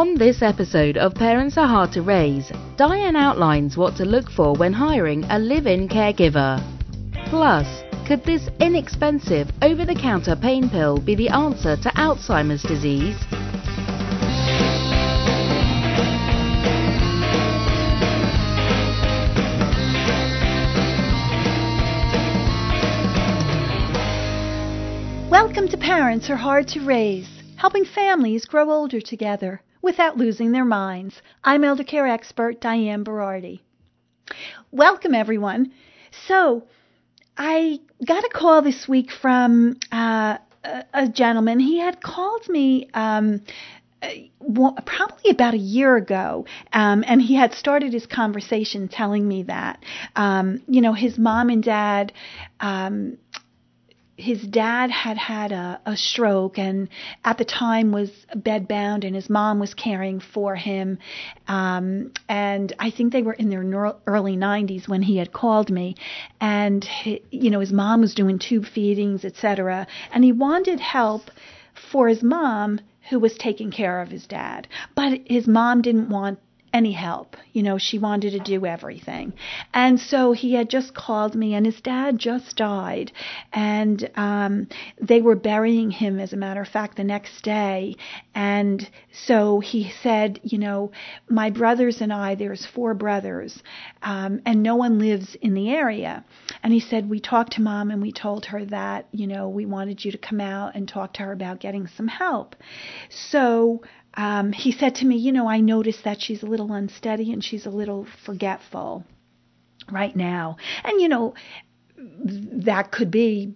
On this episode of Parents Are Hard to Raise, Diane outlines what to look for when hiring a live in caregiver. Plus, could this inexpensive over the counter pain pill be the answer to Alzheimer's disease? Welcome to Parents Are Hard to Raise, helping families grow older together without losing their minds. I'm elder care expert Diane Berardi. Welcome, everyone. So, I got a call this week from uh, a, gentleman. He had called me. Um, probably about a year ago, um, and he had started his conversation telling me that, um, you know, his mom and dad um, his dad had had a, a stroke and at the time was bedbound and his mom was caring for him. Um, and i think they were in their early 90s when he had called me. And he, you know his mom was doing tube feedings etc and he wanted help for his mom who was taking care of his dad. But his mom didn't want any help. You know, she wanted to do everything. And so he had just called me, and his dad just died. And um, they were burying him, as a matter of fact, the next day. And so he said, You know, my brothers and I, there's four brothers, um, and no one lives in the area. And he said, We talked to mom and we told her that, you know, we wanted you to come out and talk to her about getting some help. So, um, he said to me, You know, I noticed that she's a little unsteady and she's a little forgetful right now. And, you know, that could be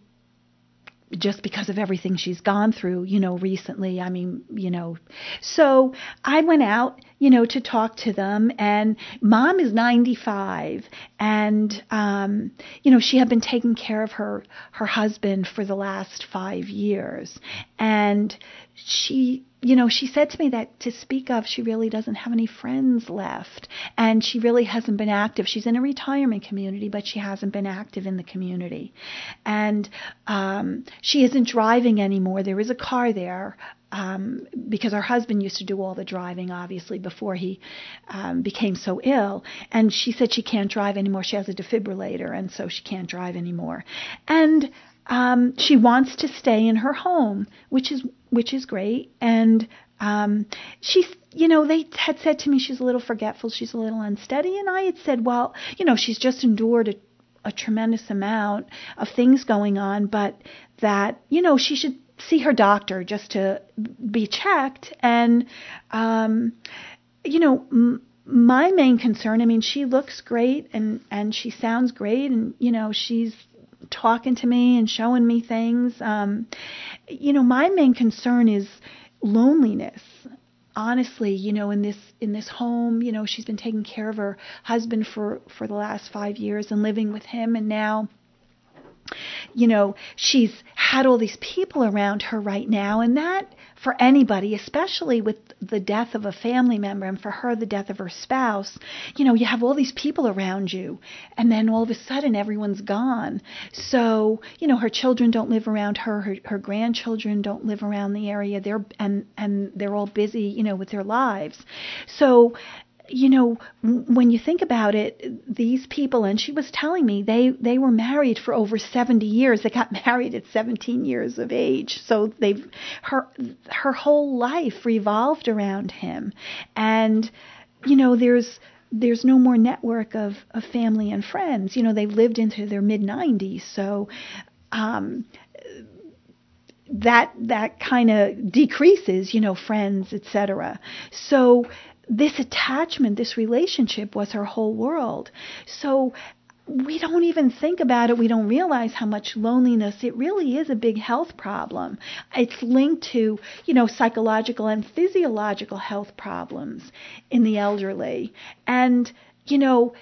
just because of everything she's gone through, you know, recently. I mean, you know, so I went out, you know, to talk to them and mom is 95 and, um, you know, she had been taking care of her, her husband for the last five years and she you know, she said to me that to speak of, she really doesn't have any friends left. And she really hasn't been active. She's in a retirement community, but she hasn't been active in the community. And um, she isn't driving anymore. There is a car there. Um, because her husband used to do all the driving, obviously, before he um, became so ill. And she said she can't drive anymore. She has a defibrillator, and so she can't drive anymore. And um, she wants to stay in her home, which is which is great. And um, she's, you know, they had said to me she's a little forgetful, she's a little unsteady, and I had said, well, you know, she's just endured a, a tremendous amount of things going on, but that, you know, she should see her doctor just to be checked. And, um, you know, m- my main concern, I mean, she looks great and and she sounds great, and you know, she's talking to me and showing me things. Um, you know, my main concern is loneliness. Honestly, you know, in this in this home, you know, she's been taking care of her husband for for the last five years and living with him, and now you know, she's had all these people around her right now, and that for anybody, especially with the death of a family member, and for her, the death of her spouse, you know, you have all these people around you, and then all of a sudden everyone's gone. So, you know, her children don't live around her, her, her grandchildren don't live around the area. They're and and they're all busy, you know, with their lives. So, you know, when you think about it, these people, and she was telling me they they were married for over 70 years. They got married at 17 years of age, so they've her her whole life revolved around him, and you know, there's there's no more network of of family and friends. You know, they've lived into their mid 90s, so. Um, that that kind of decreases, you know, friends, etc. So this attachment, this relationship was her whole world. So we don't even think about it. We don't realize how much loneliness it really is a big health problem. It's linked to, you know, psychological and physiological health problems in the elderly. And, you know,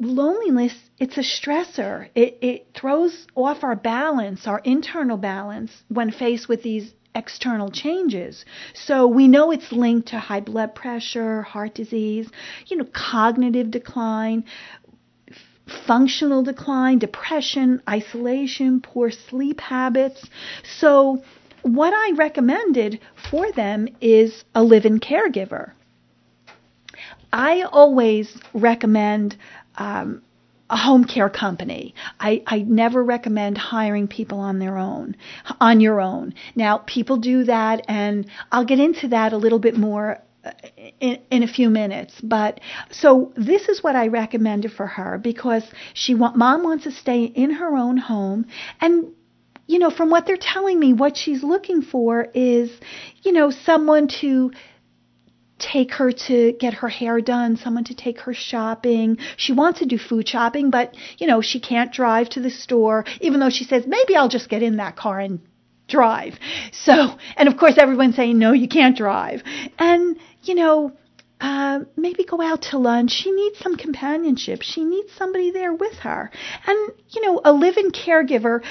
loneliness, it's a stressor. It, it throws off our balance, our internal balance, when faced with these external changes. So we know it's linked to high blood pressure, heart disease, you know, cognitive decline, functional decline, depression, isolation, poor sleep habits. So what I recommended for them is a live-in caregiver. I always recommend um, a home care company. I, I never recommend hiring people on their own, on your own. Now, people do that, and I'll get into that a little bit more uh, in, in, a few minutes. But so this is what I recommended for her because she want mom wants to stay in her own home and you know from what they're telling me what she's looking for is you know someone to take her to get her hair done, someone to take her shopping. She wants to do food shopping, but you know, she can't drive to the store even though she says maybe I'll just get in that car and drive. So, and of course everyone's saying no, you can't drive. And you know, uh, maybe go out to lunch. She needs some companionship. She needs somebody there with her. And, you know, a live in caregiver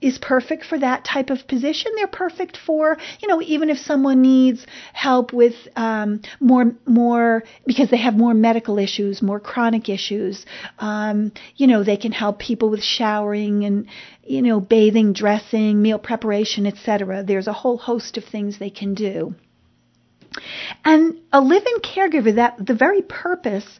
is perfect for that type of position. They're perfect for, you know, even if someone needs help with um, more, more because they have more medical issues, more chronic issues. Um, you know, they can help people with showering and, you know, bathing, dressing, meal preparation, etc. There's a whole host of things they can do. And a live-in caregiver, that the very purpose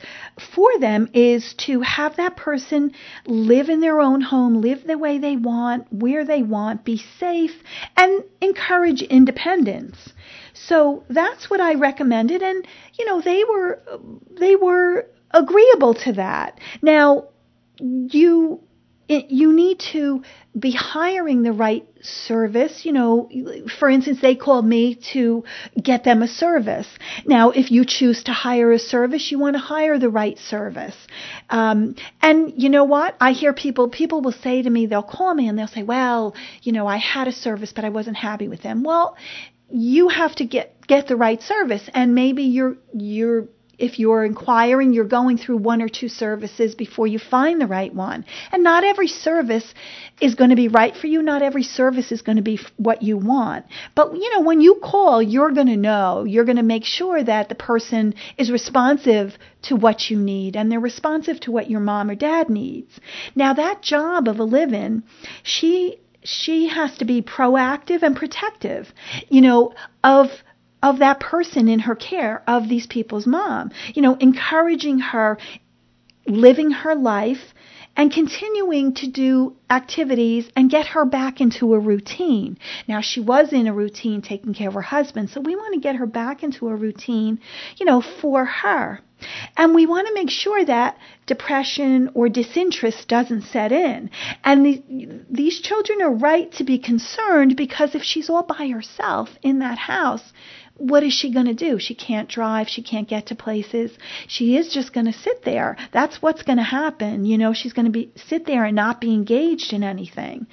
for them is to have that person live in their own home, live the way they want, where they want, be safe, and encourage independence. So that's what I recommended, and you know they were they were agreeable to that. Now you it, you need to be hiring the right service. You know, for instance, they called me to get them a service. Now, if you choose to hire a service, you want to hire the right service. Um, and you know what? I hear people, people will say to me, they'll call me and they'll say, well, you know, I had a service, but I wasn't happy with them. Well, you have to get, get the right service and maybe you're, you're, if you're inquiring, you're going through one or two services before you find the right one. And not every service is going to be right for you. Not every service is going to be what you want. But, you know, when you call, you're going to know. You're going to make sure that the person is responsive to what you need and they're responsive to what your mom or dad needs. Now, that job of a live in, she she has to be proactive and protective, you know, of of that person in her care, of these people's mom. You know, encouraging her, living her life, and continuing to do activities and get her back into a routine. Now, she was in a routine taking care of her husband, so we want to get her back into a routine, you know, for her. And we want to make sure that depression or disinterest doesn't set in. And the, these children are right to be concerned because if she's all by herself in that house, what is she going to do? She can't drive. She can't get to places. She is just going to sit there. That's what's going to happen. You know, she's going to be sit there and not be engaged in anything.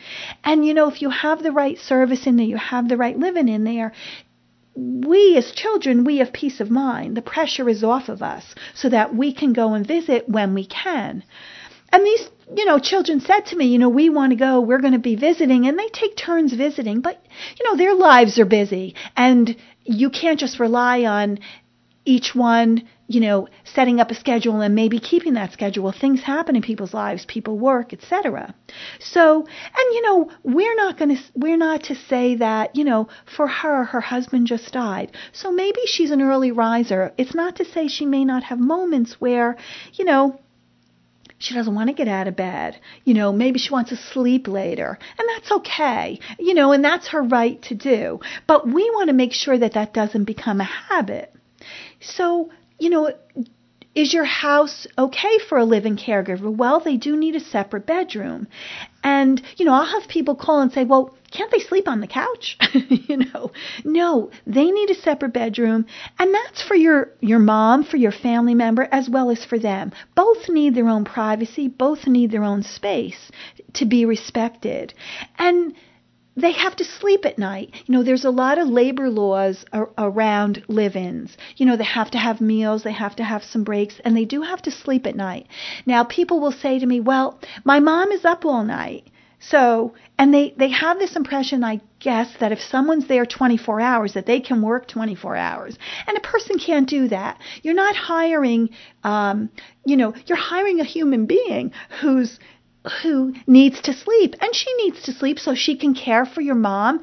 And you know, if you have the right service in there, you have the right living in there, we as children, we have peace of mind. The pressure is off of us so that we can go and visit when we can. And these, you know, children said to me, you know, we want to go, we're going to be visiting, and they take turns visiting, but, you know, their lives are busy, and you can't just rely on each one, you know, setting up a schedule and maybe keeping that schedule. Things happen in people's lives, people work, etc. So, and you know, we're not going to we're not to say that, you know, for her her husband just died. So maybe she's an early riser. It's not to say she may not have moments where, you know, she doesn't want to get out of bed. You know, maybe she wants to sleep later. And that's okay. You know, and that's her right to do. But we want to make sure that that doesn't become a habit. So, you know, is your house okay for a live-in caregiver? Well, they do need a separate bedroom. And, you know, I'll have people call and say, well, can't they sleep on the couch? you know, no, they need a separate bedroom. And that's for your, your mom, for your family member, as well as for them. Both need their own privacy. Both need their own space to be respected. And, they have to sleep at night. You know, there's a lot of labor laws ar- around live-ins. You know, they have to have meals, they have to have some breaks, and they do have to sleep at night. Now, people will say to me, "Well, my mom is up all night." So, and they they have this impression, I guess, that if someone's there 24 hours, that they can work 24 hours, and a person can't do that. You're not hiring, um, you know, you're hiring a human being who's who needs to sleep. And she needs to sleep so she can care for your mom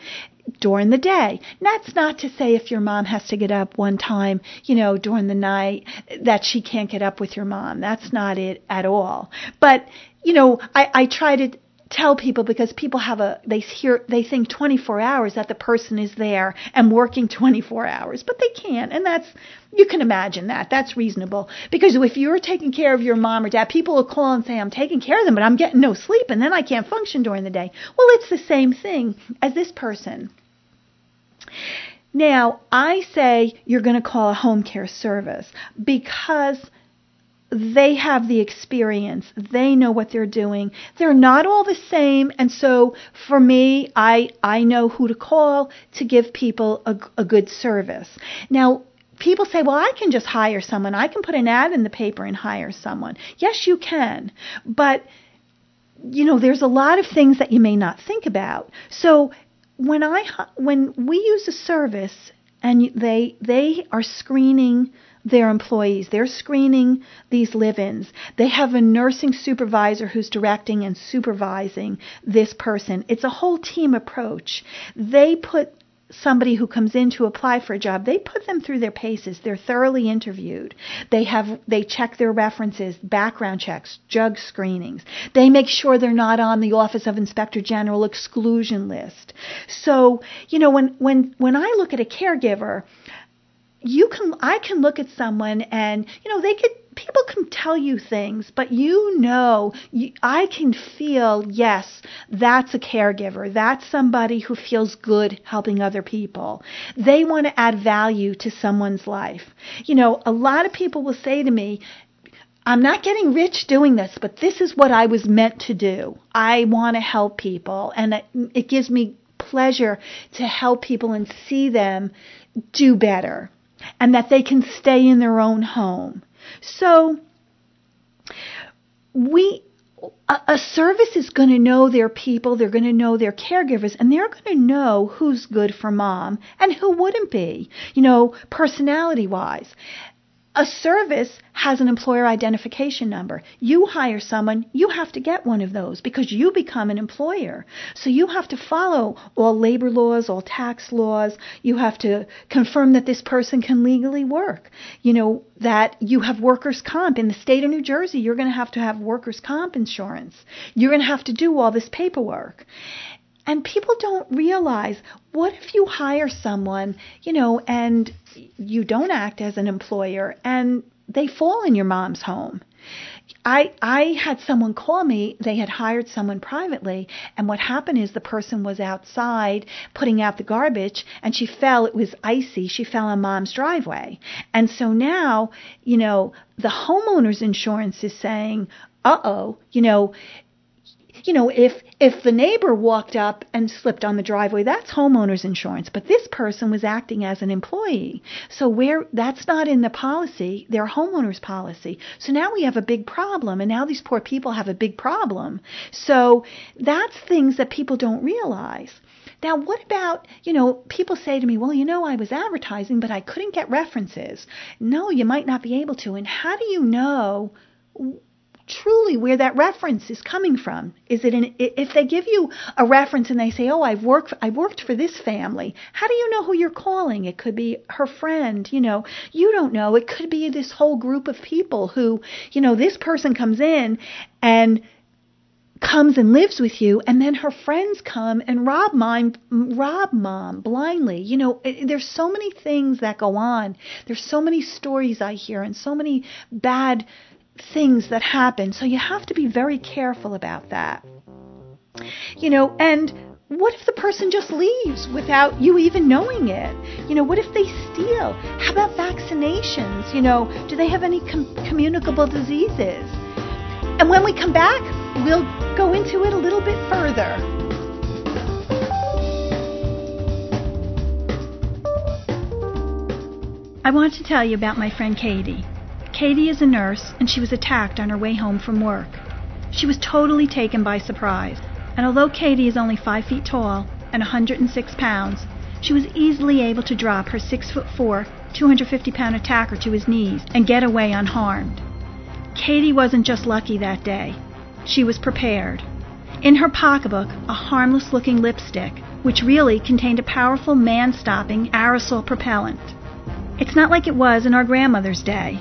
during the day. That's not to say if your mom has to get up one time, you know, during the night, that she can't get up with your mom. That's not it at all. But, you know, I, I try to tell people because people have a they hear they think 24 hours that the person is there and working 24 hours but they can't and that's you can imagine that. That's reasonable. Because if you're taking care of your mom or dad people will call and say I'm taking care of them but I'm getting no sleep and then I can't function during the day. Well it's the same thing as this person. Now I say you're going to call a home care service because they have the experience. They know what they're doing. They're not all the same. And so for me, I, I know who to call to give people a, a good service. Now, people say, well, I can just hire someone. I can put an ad in the paper and hire someone. Yes, you can. But, you know, there's a lot of things that you may not think about. So when I, when we use a service and they, they are screening their employees. They're screening these live ins. They have a nursing supervisor who's directing and supervising this person. It's a whole team approach. They put somebody who comes in to apply for a job, they put them through their paces. They're thoroughly interviewed. They have they check their references, background checks, drug screenings. They make sure they're not on the Office of Inspector General exclusion list. So, you know, when when when I look at a caregiver, you can I can look at someone and you know they could people can tell you things but you know you, I can feel yes that's a caregiver. That's somebody who feels good helping other people. They want to add value to someone's life. You know a lot of people will say to me I'm not getting rich doing this, but this is what I was meant to do. I want to help people, and it, it gives me pleasure to help people and see them do better and that they can stay in their own home. So we a, a service is going to know their people, they're going to know their caregivers, and they're going to know who's good for mom and who wouldn't be, you know, personality wise. A service has an employer identification number. You hire someone, you have to get one of those because you become an employer. So you have to follow all labor laws, all tax laws. You have to confirm that this person can legally work. You know, that you have workers' comp. In the state of New Jersey, you're going to have to have workers' comp insurance. You're going to have to do all this paperwork. And people don't realize what if you hire someone, you know, and you don't act as an employer and they fall in your mom's home. I I had someone call me. They had hired someone privately, and what happened is the person was outside putting out the garbage, and she fell. It was icy. She fell on mom's driveway, and so now, you know, the homeowner's insurance is saying, "Uh oh, you know, you know, if if the neighbor walked up and slipped on the driveway, that's homeowner's insurance. But this person was acting as an employee, so where that's not in the policy, their homeowner's policy. So now we have a big problem, and now these poor people have a big problem. So that's things that people don't realize. Now, what about, you know, people say to me, well, you know, I was advertising, but I couldn't get references. No, you might not be able to. And how do you know truly where that reference is coming from. Is it an, if they give you a reference and they say, "Oh, I've worked I worked for this family." How do you know who you're calling? It could be her friend, you know. You don't know. It could be this whole group of people who, you know, this person comes in and comes and lives with you and then her friends come and rob mom rob mom blindly you know there's so many things that go on there's so many stories i hear and so many bad things that happen. So you have to be very careful about that. You know, and what if the person just leaves without you even knowing it? You know, what if they steal? How about vaccinations? You know, do they have any com- communicable diseases? And when we come back, we'll go into it a little bit further. I want to tell you about my friend Katie. Katie is a nurse, and she was attacked on her way home from work. She was totally taken by surprise and although Katie is only 5 feet tall and 106 pounds, she was easily able to drop her 6 foot 4, 250 pound attacker to his knees and get away unharmed. Katie wasn't just lucky that day. She was prepared. In her pocketbook, a harmless looking lipstick, which really contained a powerful man stopping aerosol propellant. It's not like it was in our grandmother's day.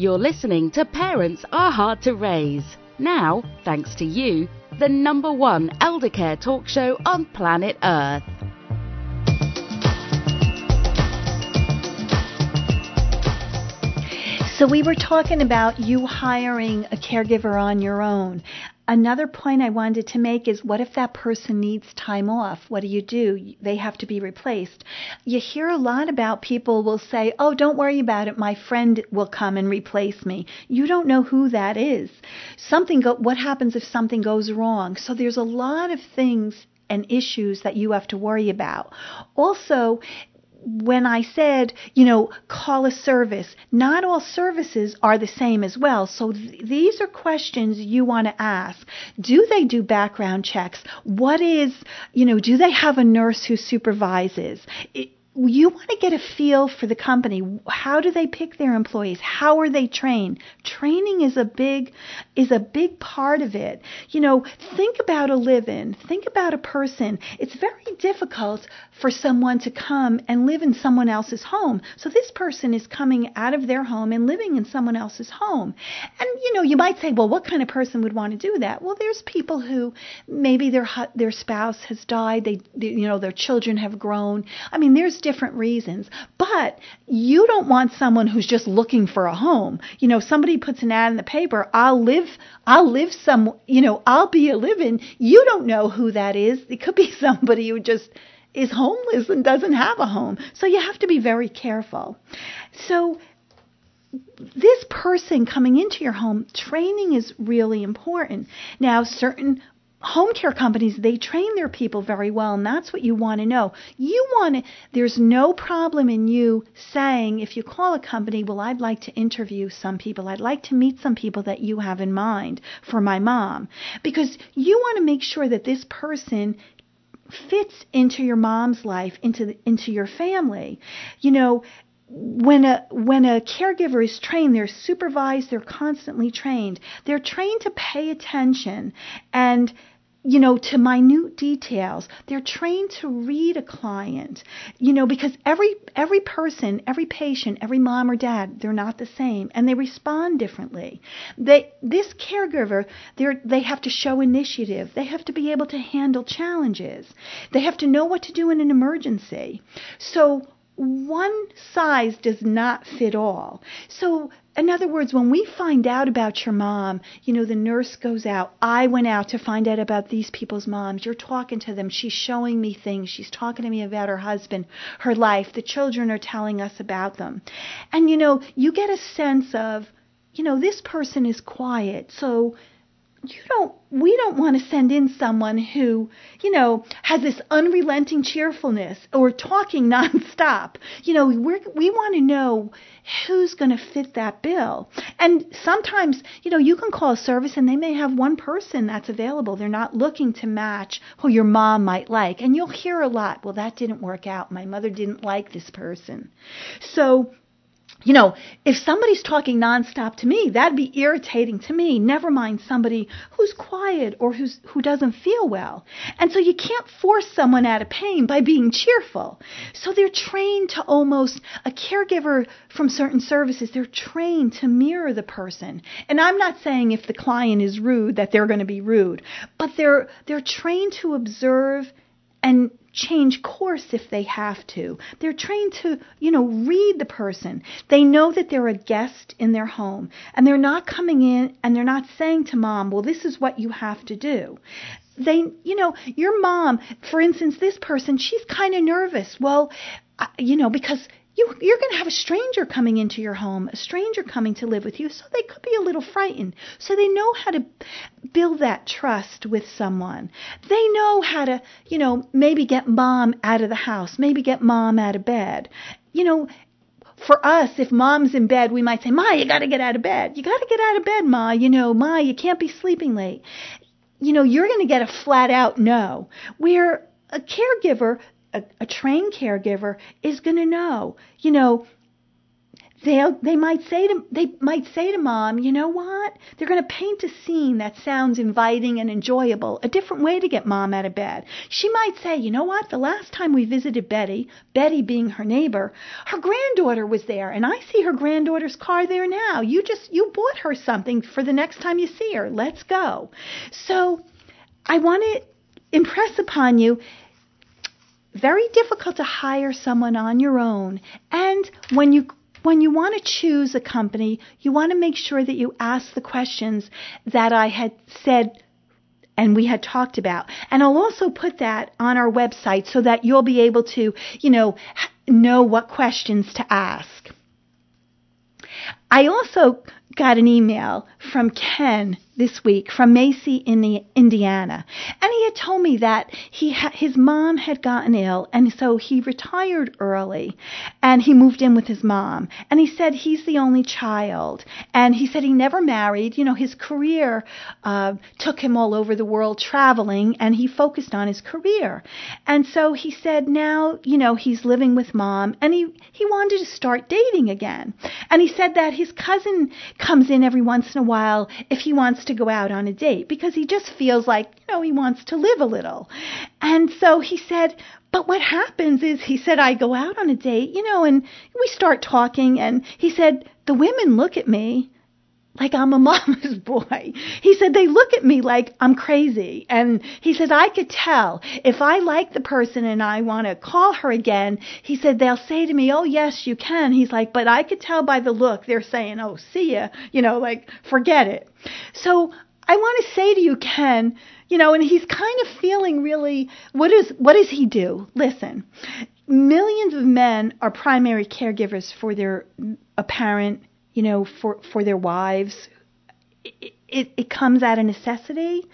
You're listening to Parents Are Hard to Raise. Now, thanks to you, the number one elder care talk show on planet Earth. So, we were talking about you hiring a caregiver on your own. Another point I wanted to make is what if that person needs time off? What do you do? They have to be replaced. You hear a lot about people will say, "Oh, don't worry about it. My friend will come and replace me." You don't know who that is. Something go- what happens if something goes wrong? So there's a lot of things and issues that you have to worry about. Also, when I said, you know, call a service, not all services are the same as well. So th- these are questions you want to ask. Do they do background checks? What is, you know, do they have a nurse who supervises? It, you want to get a feel for the company. How do they pick their employees? How are they trained? Training is a big is a big part of it. You know, think about a live-in. Think about a person. It's very difficult for someone to come and live in someone else's home. So this person is coming out of their home and living in someone else's home. And you know, you might say, well, what kind of person would want to do that? Well, there's people who maybe their their spouse has died. They, they you know, their children have grown. I mean, there's different reasons. But you don't want someone who's just looking for a home. You know, somebody puts an ad in the paper, I'll live, I'll live some, you know, I'll be a living. You don't know who that is. It could be somebody who just is homeless and doesn't have a home. So you have to be very careful. So this person coming into your home, training is really important. Now, certain home care companies they train their people very well and that's what you want to know. You want to there's no problem in you saying if you call a company well i'd like to interview some people. I'd like to meet some people that you have in mind for my mom. Because you want to make sure that this person fits into your mom's life into the, into your family. You know when a when a caregiver is trained they're supervised they're constantly trained. They're trained to pay attention and you know, to minute details. They're trained to read a client, you know, because every every person, every patient, every mom or dad, they're not the same, and they respond differently. They this caregiver, they they have to show initiative. They have to be able to handle challenges. They have to know what to do in an emergency. So one size does not fit all. So, in other words, when we find out about your mom, you know, the nurse goes out. I went out to find out about these people's moms. You're talking to them. She's showing me things. She's talking to me about her husband, her life. The children are telling us about them. And, you know, you get a sense of, you know, this person is quiet. So, you don't we don't want to send in someone who you know has this unrelenting cheerfulness or talking nonstop. You know we we want to know who's going to fit that bill. And sometimes you know you can call a service and they may have one person that's available. They're not looking to match who your mom might like. And you'll hear a lot well that didn't work out. My mother didn't like this person. So you know, if somebody's talking nonstop to me, that'd be irritating to me. Never mind somebody who's quiet or who's who doesn't feel well. And so you can't force someone out of pain by being cheerful. So they're trained to almost a caregiver from certain services, they're trained to mirror the person. And I'm not saying if the client is rude that they're going to be rude, but they're they're trained to observe and change course if they have to. They're trained to, you know, read the person. They know that they're a guest in their home and they're not coming in and they're not saying to mom, well, this is what you have to do. They, you know, your mom, for instance, this person, she's kind of nervous. Well, you know, because you, you're going to have a stranger coming into your home, a stranger coming to live with you, so they could be a little frightened. So they know how to build that trust with someone. They know how to, you know, maybe get mom out of the house, maybe get mom out of bed. You know, for us, if mom's in bed, we might say, Ma, you gotta get out of bed. You gotta get out of bed, Ma. You know, Ma, you can't be sleeping late. You know, you're gonna get a flat out no. Where a caregiver a, a trained caregiver is going to know, you know, they they might say to they might say to mom, you know what? They're going to paint a scene that sounds inviting and enjoyable, a different way to get mom out of bed. She might say, you know what? The last time we visited Betty, Betty being her neighbor, her granddaughter was there, and I see her granddaughter's car there now. You just you bought her something for the next time you see her. Let's go. So, I want to impress upon you very difficult to hire someone on your own. And when you when you want to choose a company, you want to make sure that you ask the questions that I had said and we had talked about. And I'll also put that on our website so that you'll be able to, you know, know what questions to ask. I also got an email from Ken this week from Macy in Indiana, and he had told me that he ha- his mom had gotten ill, and so he retired early, and he moved in with his mom. And he said he's the only child, and he said he never married. You know, his career uh, took him all over the world traveling, and he focused on his career. And so he said now, you know, he's living with mom, and he he wanted to start dating again. And he said that his cousin comes in every once in a while if he wants to go out on a date because he just feels like, you know, he wants to live a little. And so he said, but what happens is he said, I go out on a date, you know, and we start talking and he said, the women look at me like I'm a mama's boy. He said they look at me like I'm crazy. And he said I could tell if I like the person and I want to call her again, he said they'll say to me, "Oh, yes, you can." He's like, "But I could tell by the look they're saying, "Oh, see ya." You know, like forget it. So, I want to say to you, Ken, you know, and he's kind of feeling really what is what does he do? Listen. Millions of men are primary caregivers for their apparent you know, for for their wives. It, it, it comes out of necessity.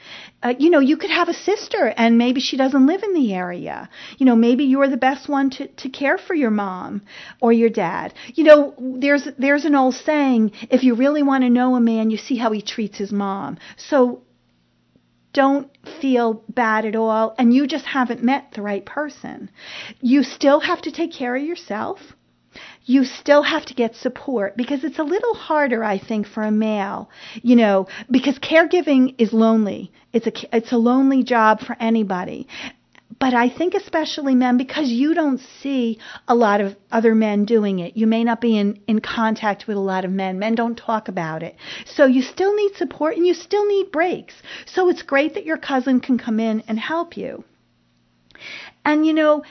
Uh, you know, you could have a sister and maybe she doesn't live in the area. You know, maybe you're the best one to, to care for your mom or your dad. You know, there's there's an old saying, if you really want to know a man, you see how he treats his mom. So don't feel bad at all and you just haven't met the right person. You still have to take care of yourself you still have to get support because it's a little harder, I think, for a male, you know, because caregiving is lonely. It's a, it's a lonely job for anybody. But I think especially men, because you don't see a lot of other men doing it. You may not be in, in contact with a lot of men. Men don't talk about it. So you still need support and you still need breaks. So it's great that your cousin can come in and help you. And you know,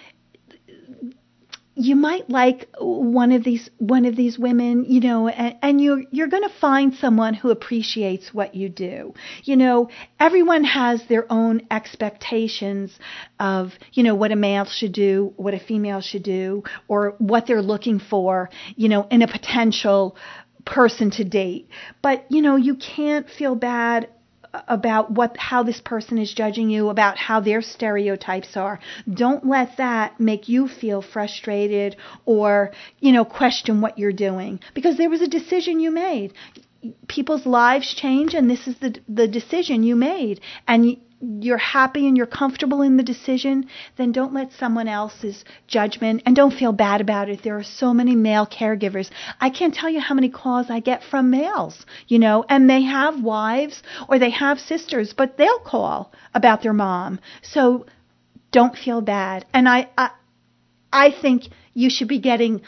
you might like one of these one of these women, you know, and, and you you're going to find someone who appreciates what you do. You know, everyone has their own expectations of, you know, what a male should do, what a female should do, or what they're looking for, you know, in a potential person to date. But, you know, you can't feel bad about what how this person is judging you, about how their stereotypes are. Don't let that make you feel frustrated or, you know, question what you're doing because there was a decision you made. People's lives change and this is the the decision you made and you're happy and you're comfortable in the decision, then don't let someone else's judgment and don't feel bad about it. There are so many male caregivers. I can't tell you how many calls I get from males, you know, and they have wives or they have sisters, but they'll call about their mom. So don't feel bad. And I, I, I think you should be getting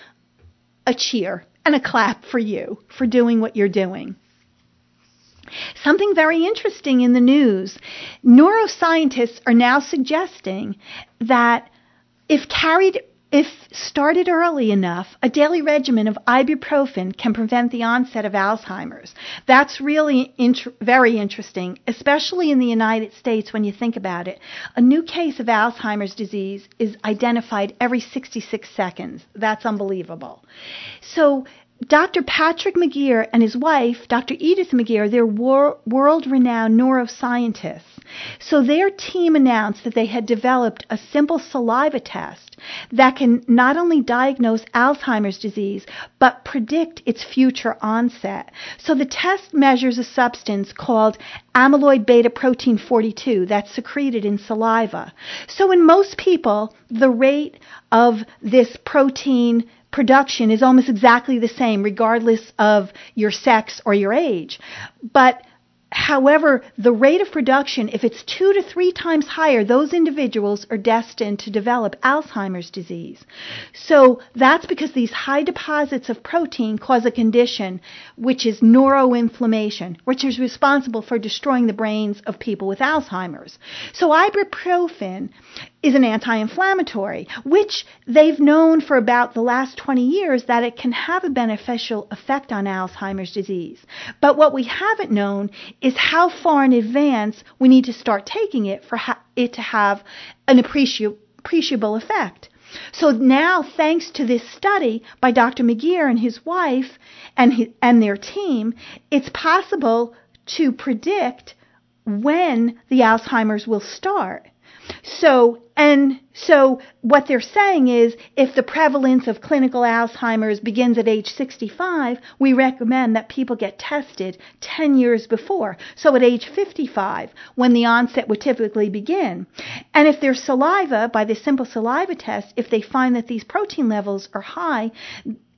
a cheer and a clap for you for doing what you're doing. Something very interesting in the news. Neuroscientists are now suggesting that if carried if started early enough, a daily regimen of ibuprofen can prevent the onset of Alzheimer's. That's really int- very interesting, especially in the United States when you think about it. A new case of Alzheimer's disease is identified every 66 seconds. That's unbelievable. So Dr. Patrick McGeer and his wife, Dr. Edith McGeer, they're wor- world renowned neuroscientists. So their team announced that they had developed a simple saliva test that can not only diagnose Alzheimer's disease, but predict its future onset. So the test measures a substance called amyloid beta protein 42 that's secreted in saliva. So in most people, the rate of this protein production is almost exactly the same, regardless of your sex or your age. But However, the rate of production, if it's two to three times higher, those individuals are destined to develop Alzheimer's disease. So that's because these high deposits of protein cause a condition which is neuroinflammation, which is responsible for destroying the brains of people with Alzheimer's. So ibuprofen is an anti-inflammatory, which they've known for about the last 20 years that it can have a beneficial effect on Alzheimer's disease. But what we haven't known is how far in advance we need to start taking it for ha- it to have an appreci- appreciable effect. So now, thanks to this study by Dr. McGeer and his wife and, his, and their team, it's possible to predict when the Alzheimer's will start. So, and so what they're saying is if the prevalence of clinical Alzheimer's begins at age 65, we recommend that people get tested 10 years before. So at age 55, when the onset would typically begin. And if their saliva, by the simple saliva test, if they find that these protein levels are high,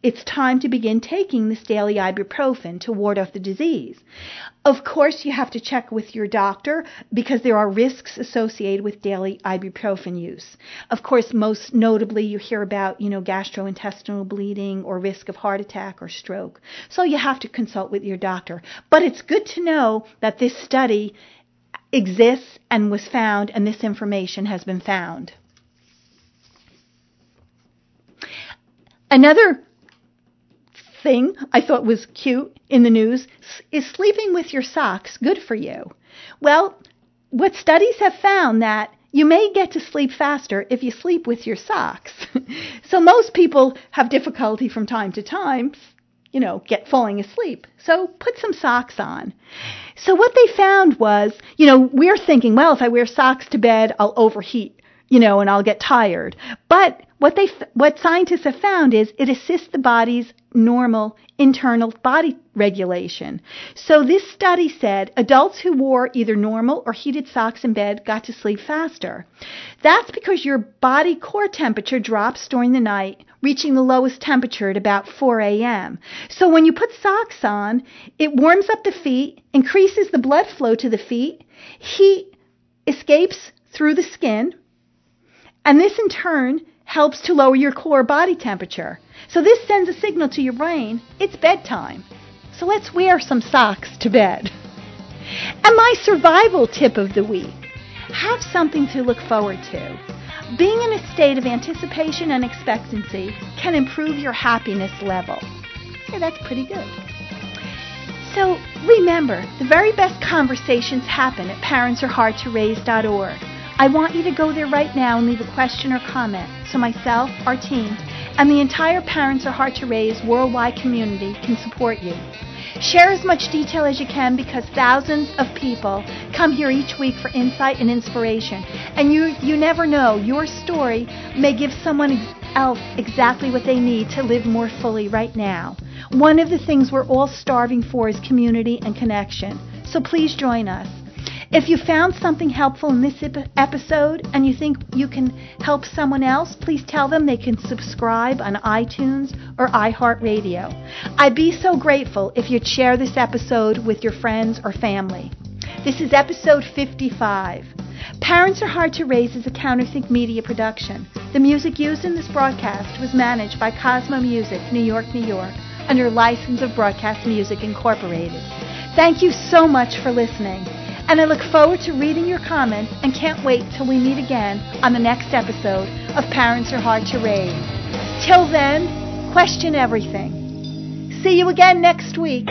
it's time to begin taking this daily ibuprofen to ward off the disease. Of course, you have to check with your doctor because there are risks associated with daily ibuprofen use. Of course, most notably, you hear about, you know, gastrointestinal bleeding or risk of heart attack or stroke. So you have to consult with your doctor. But it's good to know that this study exists and was found and this information has been found. Another thing I thought was cute in the news is sleeping with your socks good for you? Well, what studies have found that you may get to sleep faster if you sleep with your socks. so most people have difficulty from time to time, you know, get falling asleep. So put some socks on. So what they found was, you know, we're thinking, well, if I wear socks to bed, I'll overheat, you know, and I'll get tired. But what they what scientists have found is it assists the body's normal internal body regulation. So this study said adults who wore either normal or heated socks in bed got to sleep faster. That's because your body core temperature drops during the night, reaching the lowest temperature at about 4 a.m. So when you put socks on, it warms up the feet, increases the blood flow to the feet, heat escapes through the skin, and this in turn helps to lower your core body temperature. So this sends a signal to your brain, it's bedtime. So let's wear some socks to bed. And my survival tip of the week have something to look forward to. Being in a state of anticipation and expectancy can improve your happiness level. Yeah, that's pretty good. So remember, the very best conversations happen at parentsareHardToRaise.org. I want you to go there right now and leave a question or comment so myself, our team, and the entire Parents Are Hard to Raise worldwide community can support you. Share as much detail as you can because thousands of people come here each week for insight and inspiration. And you, you never know, your story may give someone else exactly what they need to live more fully right now. One of the things we're all starving for is community and connection. So please join us. If you found something helpful in this episode and you think you can help someone else, please tell them they can subscribe on iTunes or iHeartRadio. I'd be so grateful if you'd share this episode with your friends or family. This is episode 55. Parents Are Hard to Raise is a Counterthink media production. The music used in this broadcast was managed by Cosmo Music, New York, New York, under license of Broadcast Music Incorporated. Thank you so much for listening. And I look forward to reading your comments and can't wait till we meet again on the next episode of Parents Are Hard to Raise. Till then, question everything. See you again next week.